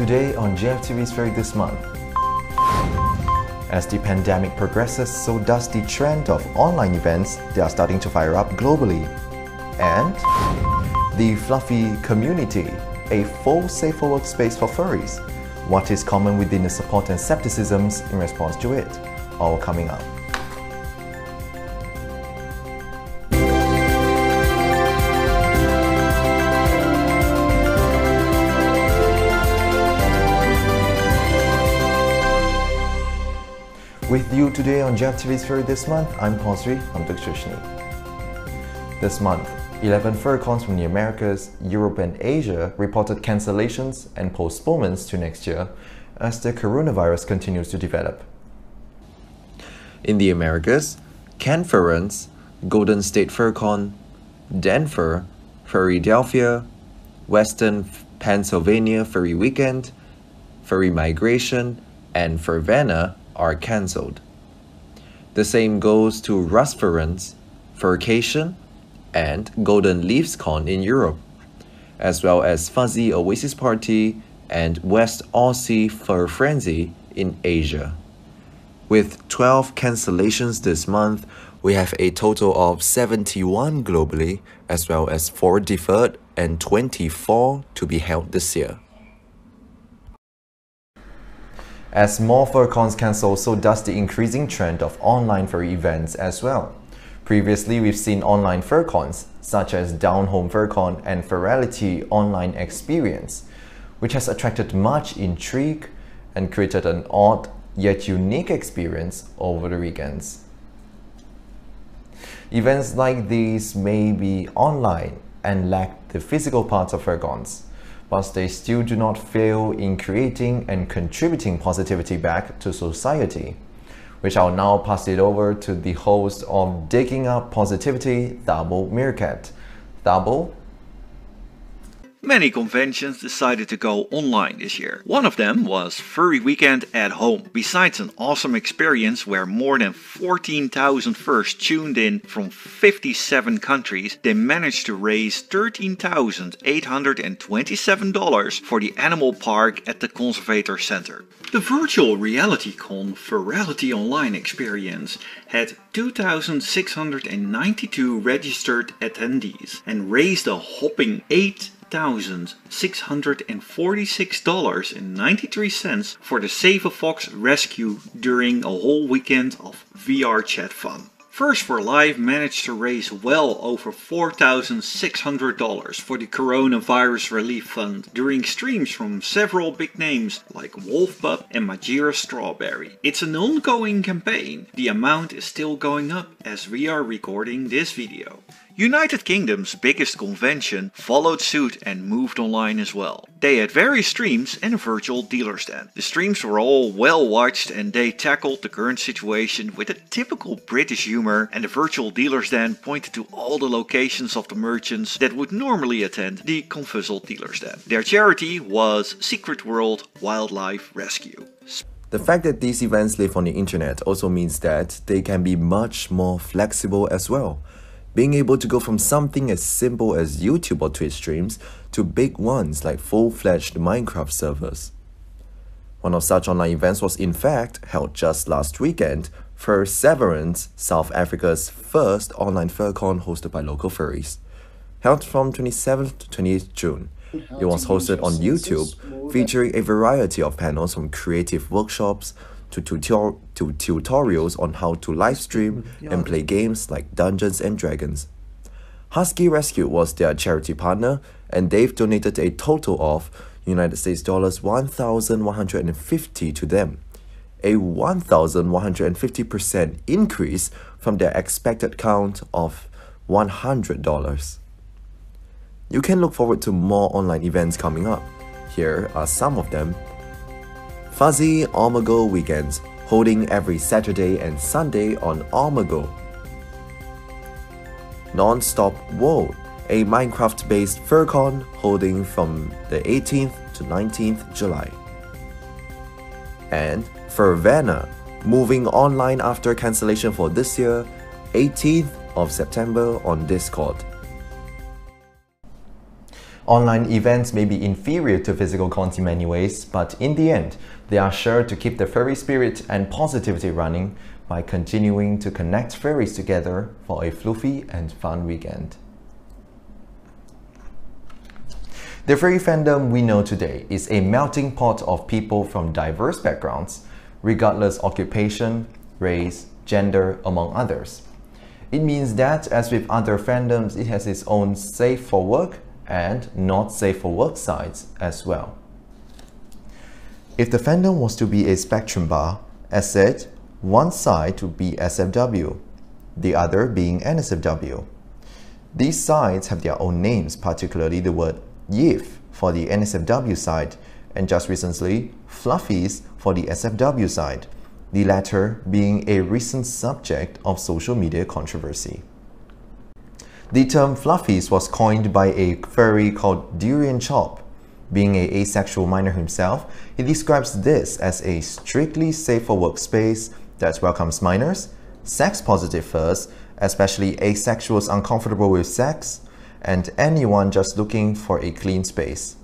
Today on GFTV's Furry this month. As the pandemic progresses, so does the trend of online events that are starting to fire up globally. And the Fluffy Community, a full safer workspace for furries. What is common within the support and skepticisms in response to it? All coming up. With you today on GFTV's Furry this month, I'm Paul Sri from Dukshushni. This month, 11 FurCons from the Americas, Europe and Asia reported cancellations and postponements to next year as the coronavirus continues to develop. In the Americas, Canfurence, Golden State FurCon, Denver, Philadelphia, Western Pennsylvania Furry Weekend, Furry Migration, and Furvana are cancelled. The same goes to RusFurence, Furcation, and Golden Leaves Con in Europe, as well as Fuzzy Oasis Party and West Aussie Fur Frenzy in Asia. With 12 cancellations this month, we have a total of 71 globally, as well as 4 deferred and 24 to be held this year. As more FurCons cancel, so does the increasing trend of online furry events as well. Previously, we've seen online FurCons, such as Down Home FurCon and Furality Online Experience, which has attracted much intrigue and created an odd yet unique experience over the weekends. Events like these may be online and lack the physical parts of FurCons, but they still do not fail in creating and contributing positivity back to society. Which I'll now pass it over to the host of Digging Up Positivity, Double Meerkat. Thabo, Many conventions decided to go online this year. One of them was Furry Weekend at Home. Besides an awesome experience where more than 14,000 furs tuned in from 57 countries, they managed to raise $13,827 for the animal park at the Conservator Center. The virtual reality con Furality Online experience had 2,692 registered attendees and raised a hopping 8 $1,646.93 for the Save a Fox rescue during a whole weekend of VR chat fun. First for Life managed to raise well over $4,600 for the Coronavirus Relief Fund during streams from several big names like Wolfbub and Majira Strawberry. It's an ongoing campaign. The amount is still going up as we are recording this video. United Kingdom's biggest convention followed suit and moved online as well. They had various streams and a virtual dealer stand. The streams were all well watched and they tackled the current situation with a typical British humor and the virtual dealer stand pointed to all the locations of the merchants that would normally attend the Confuzzled dealer stand. Their charity was Secret World Wildlife Rescue. The fact that these events live on the internet also means that they can be much more flexible as well. Being able to go from something as simple as YouTube or Twitch streams to big ones like full-fledged Minecraft servers. One of such online events was in fact held just last weekend for Severance, South Africa's first online FurCon hosted by local furries. Held from 27th to 28th June, it was hosted on YouTube, featuring a variety of panels from creative workshops to, tutor- to tutorials on how to live stream and play games like Dungeons and Dragons. Husky Rescue was their charity partner, and they've donated a total of United States dollars 1,150 to them, a 1,150% increase from their expected count of $100. You can look forward to more online events coming up. Here are some of them Fuzzy Omegle Weekends, holding every Saturday and Sunday on Omegle, Non-Stop World, a Minecraft-based FurCon holding from the 18th to 19th July. And Furvana, moving online after cancellation for this year, 18th of September on Discord. Online events may be inferior to physical cons in many ways, but in the end, they are sure to keep the furry spirit and positivity running by continuing to connect furries together for a fluffy and fun weekend. The furry fandom we know today is a melting pot of people from diverse backgrounds, regardless occupation, race, gender, among others. It means that, as with other fandoms, it has its own safe for work and not safe for work sides as well. If the fandom was to be a spectrum bar, as said, one side would be SFW, the other being NSFW. These sides have their own names, particularly the word yiff for the NSFW side, and just recently, Fluffies for the SFW side, the latter being a recent subject of social media controversy. The term Fluffies was coined by a furry called Durian Chop. Being a asexual minor himself, he describes this as a strictly safe for workspace that welcomes minors, sex-positive furs, especially asexuals uncomfortable with sex, and anyone just looking for a clean space.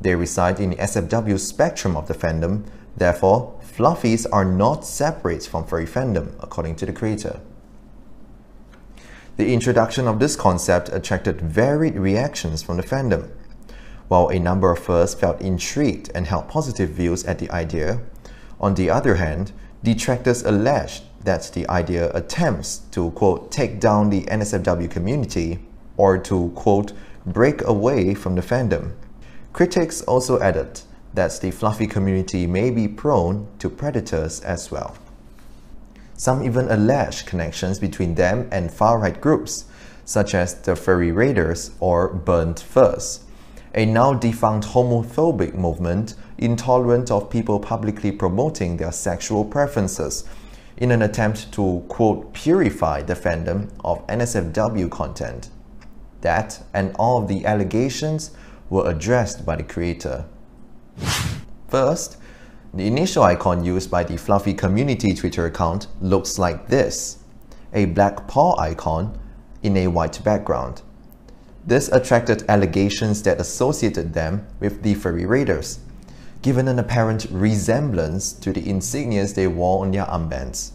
They reside in the SFW spectrum of the fandom, therefore, fluffies are not separate from furry fandom, according to the creator. The introduction of this concept attracted varied reactions from the fandom. While a number of furs felt intrigued and held positive views at the idea, on the other hand, detractors alleged that the idea attempts to, quote, take down the NSFW community or to, quote, break away from the fandom. Critics also added that the fluffy community may be prone to predators as well. Some even allege connections between them and far-right groups, such as the Furry Raiders or Burnt Furs, a now defunct homophobic movement intolerant of people publicly promoting their sexual preferences in an attempt to, quote, purify the fandom of NSFW content. That and all of the allegations were addressed by the creator. First, the initial icon used by the Fluffy Community Twitter account looks like this, a black paw icon in a white background. This attracted allegations that associated them with the Furry Raiders, given an apparent resemblance to the insignias they wore on their armbands.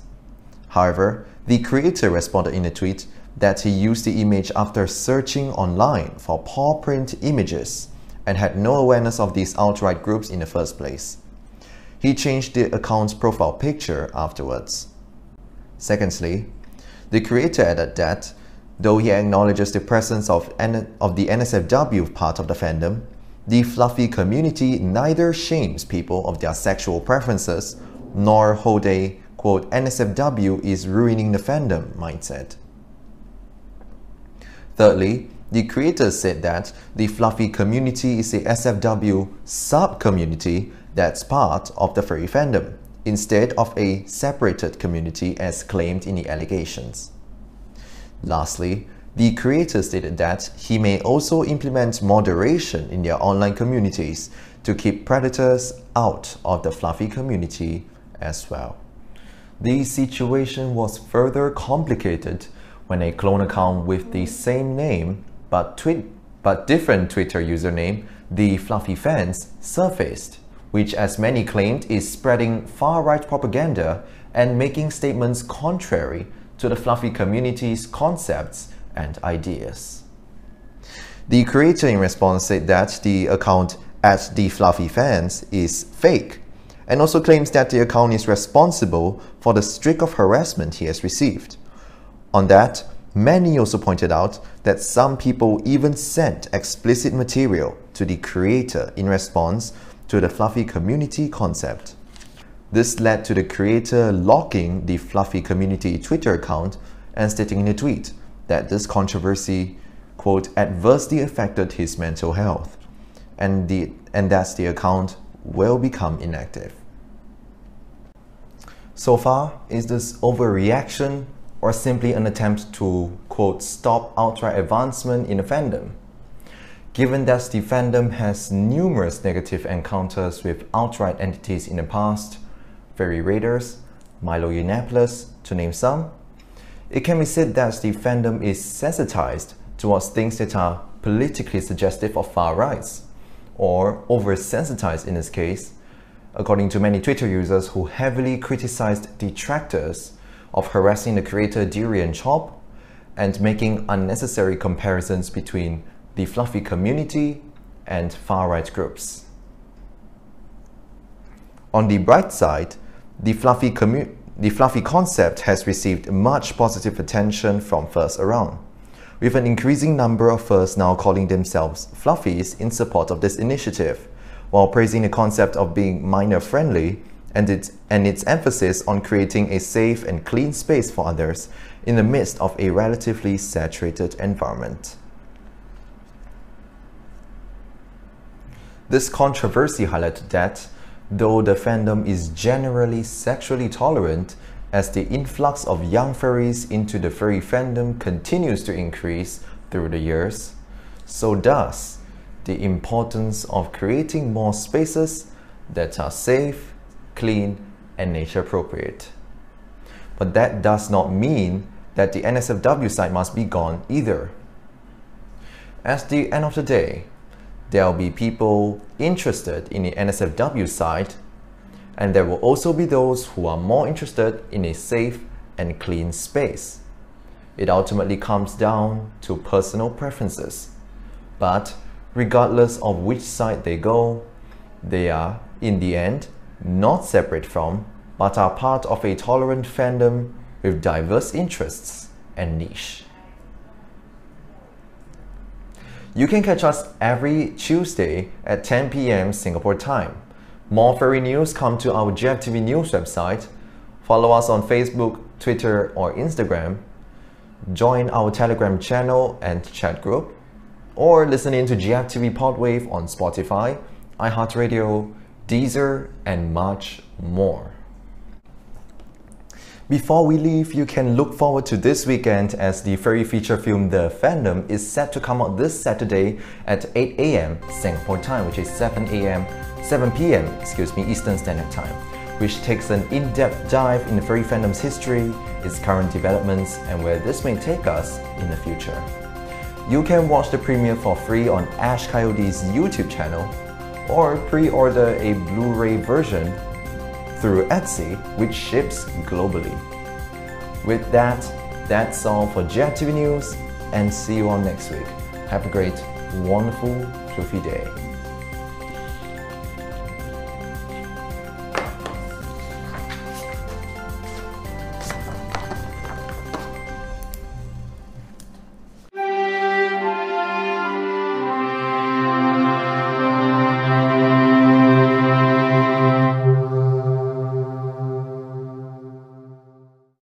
However, the creator responded in a tweet that he used the image after searching online for paw print images and had no awareness of these alt-right groups in the first place. He changed the account's profile picture afterwards. Secondly, the creator added that, though he acknowledges the presence of, N of the NSFW part of the fandom, the fluffy community neither shames people of their sexual preferences nor hold a, quote, NSFW is ruining the fandom mindset. Thirdly, the creators said that the Fluffy community is a SFW sub-community that's part of the furry fandom, instead of a separated community as claimed in the allegations. Lastly, the creator stated that he may also implement moderation in their online communities to keep predators out of the Fluffy community as well. The situation was further complicated when a clone account with the same name but, tweet, but different Twitter username, the Fluffy Fans, surfaced, which as many claimed is spreading far-right propaganda and making statements contrary to the Fluffy community's concepts and ideas. The creator in response said that the account at the Fluffy Fans is fake and also claims that the account is responsible for the streak of harassment he has received. On that, many also pointed out that some people even sent explicit material to the creator in response to the Fluffy community concept. This led to the creator locking the Fluffy community Twitter account and stating in a tweet that this controversy, quote, adversely affected his mental health, and, the, and that the account will become inactive. So far, is this overreaction or simply an attempt to, quote, stop outright advancement in the fandom. Given that the fandom has numerous negative encounters with outright entities in the past, Furry Raiders, Milo Yiannopoulos, to name some, it can be said that the fandom is sensitized towards things that are politically suggestive of far rights, or oversensitized in this case, according to many Twitter users who heavily criticized detractors of harassing the creator Durian Chop and making unnecessary comparisons between the fluffy community and far right groups. On the bright side, the fluffy, commu- the fluffy concept has received much positive attention from first around, with an increasing number of firsts now calling themselves fluffies in support of this initiative, while praising the concept of being minor friendly and its, and its emphasis on creating a safe and clean space for others in the midst of a relatively saturated environment. This controversy highlighted that, though the fandom is generally sexually tolerant, as the influx of young furries into the furry fandom continues to increase through the years, so does the importance of creating more spaces that are safe, clean, and nature appropriate. But that does not mean that the NSFW site must be gone either. At the end of the day, there will be people interested in the NSFW site, and there will also be those who are more interested in a safe and clean space. It ultimately comes down to personal preferences. But regardless of which side they go, they are, in the end, not separate from, but are part of a tolerant fandom with diverse interests and niche. You can catch us every Tuesday at 10 p.m. Singapore time. More furry news come to our GFTV News website. Follow us on Facebook, Twitter, or Instagram. Join our Telegram channel and chat group. Or listen in to GFTV Podwave on Spotify, iHeartRadio, Deezer, and much more. Before we leave, you can look forward to this weekend as the furry feature film The Fandom is set to come out this Saturday at 8 a.m. Singapore time, which is 7 a.m. 7 p.m. excuse me Eastern Standard Time, which takes an in-depth dive in the furry fandom's history, its current developments, and where this may take us in the future. You can watch the premiere for free on Ash Coyote's YouTube channel, or pre-order a Blu-ray version through Etsy, which ships globally. With that, that's all for GFTV News, and see you all next week. Have a great, wonderful, fluffy day.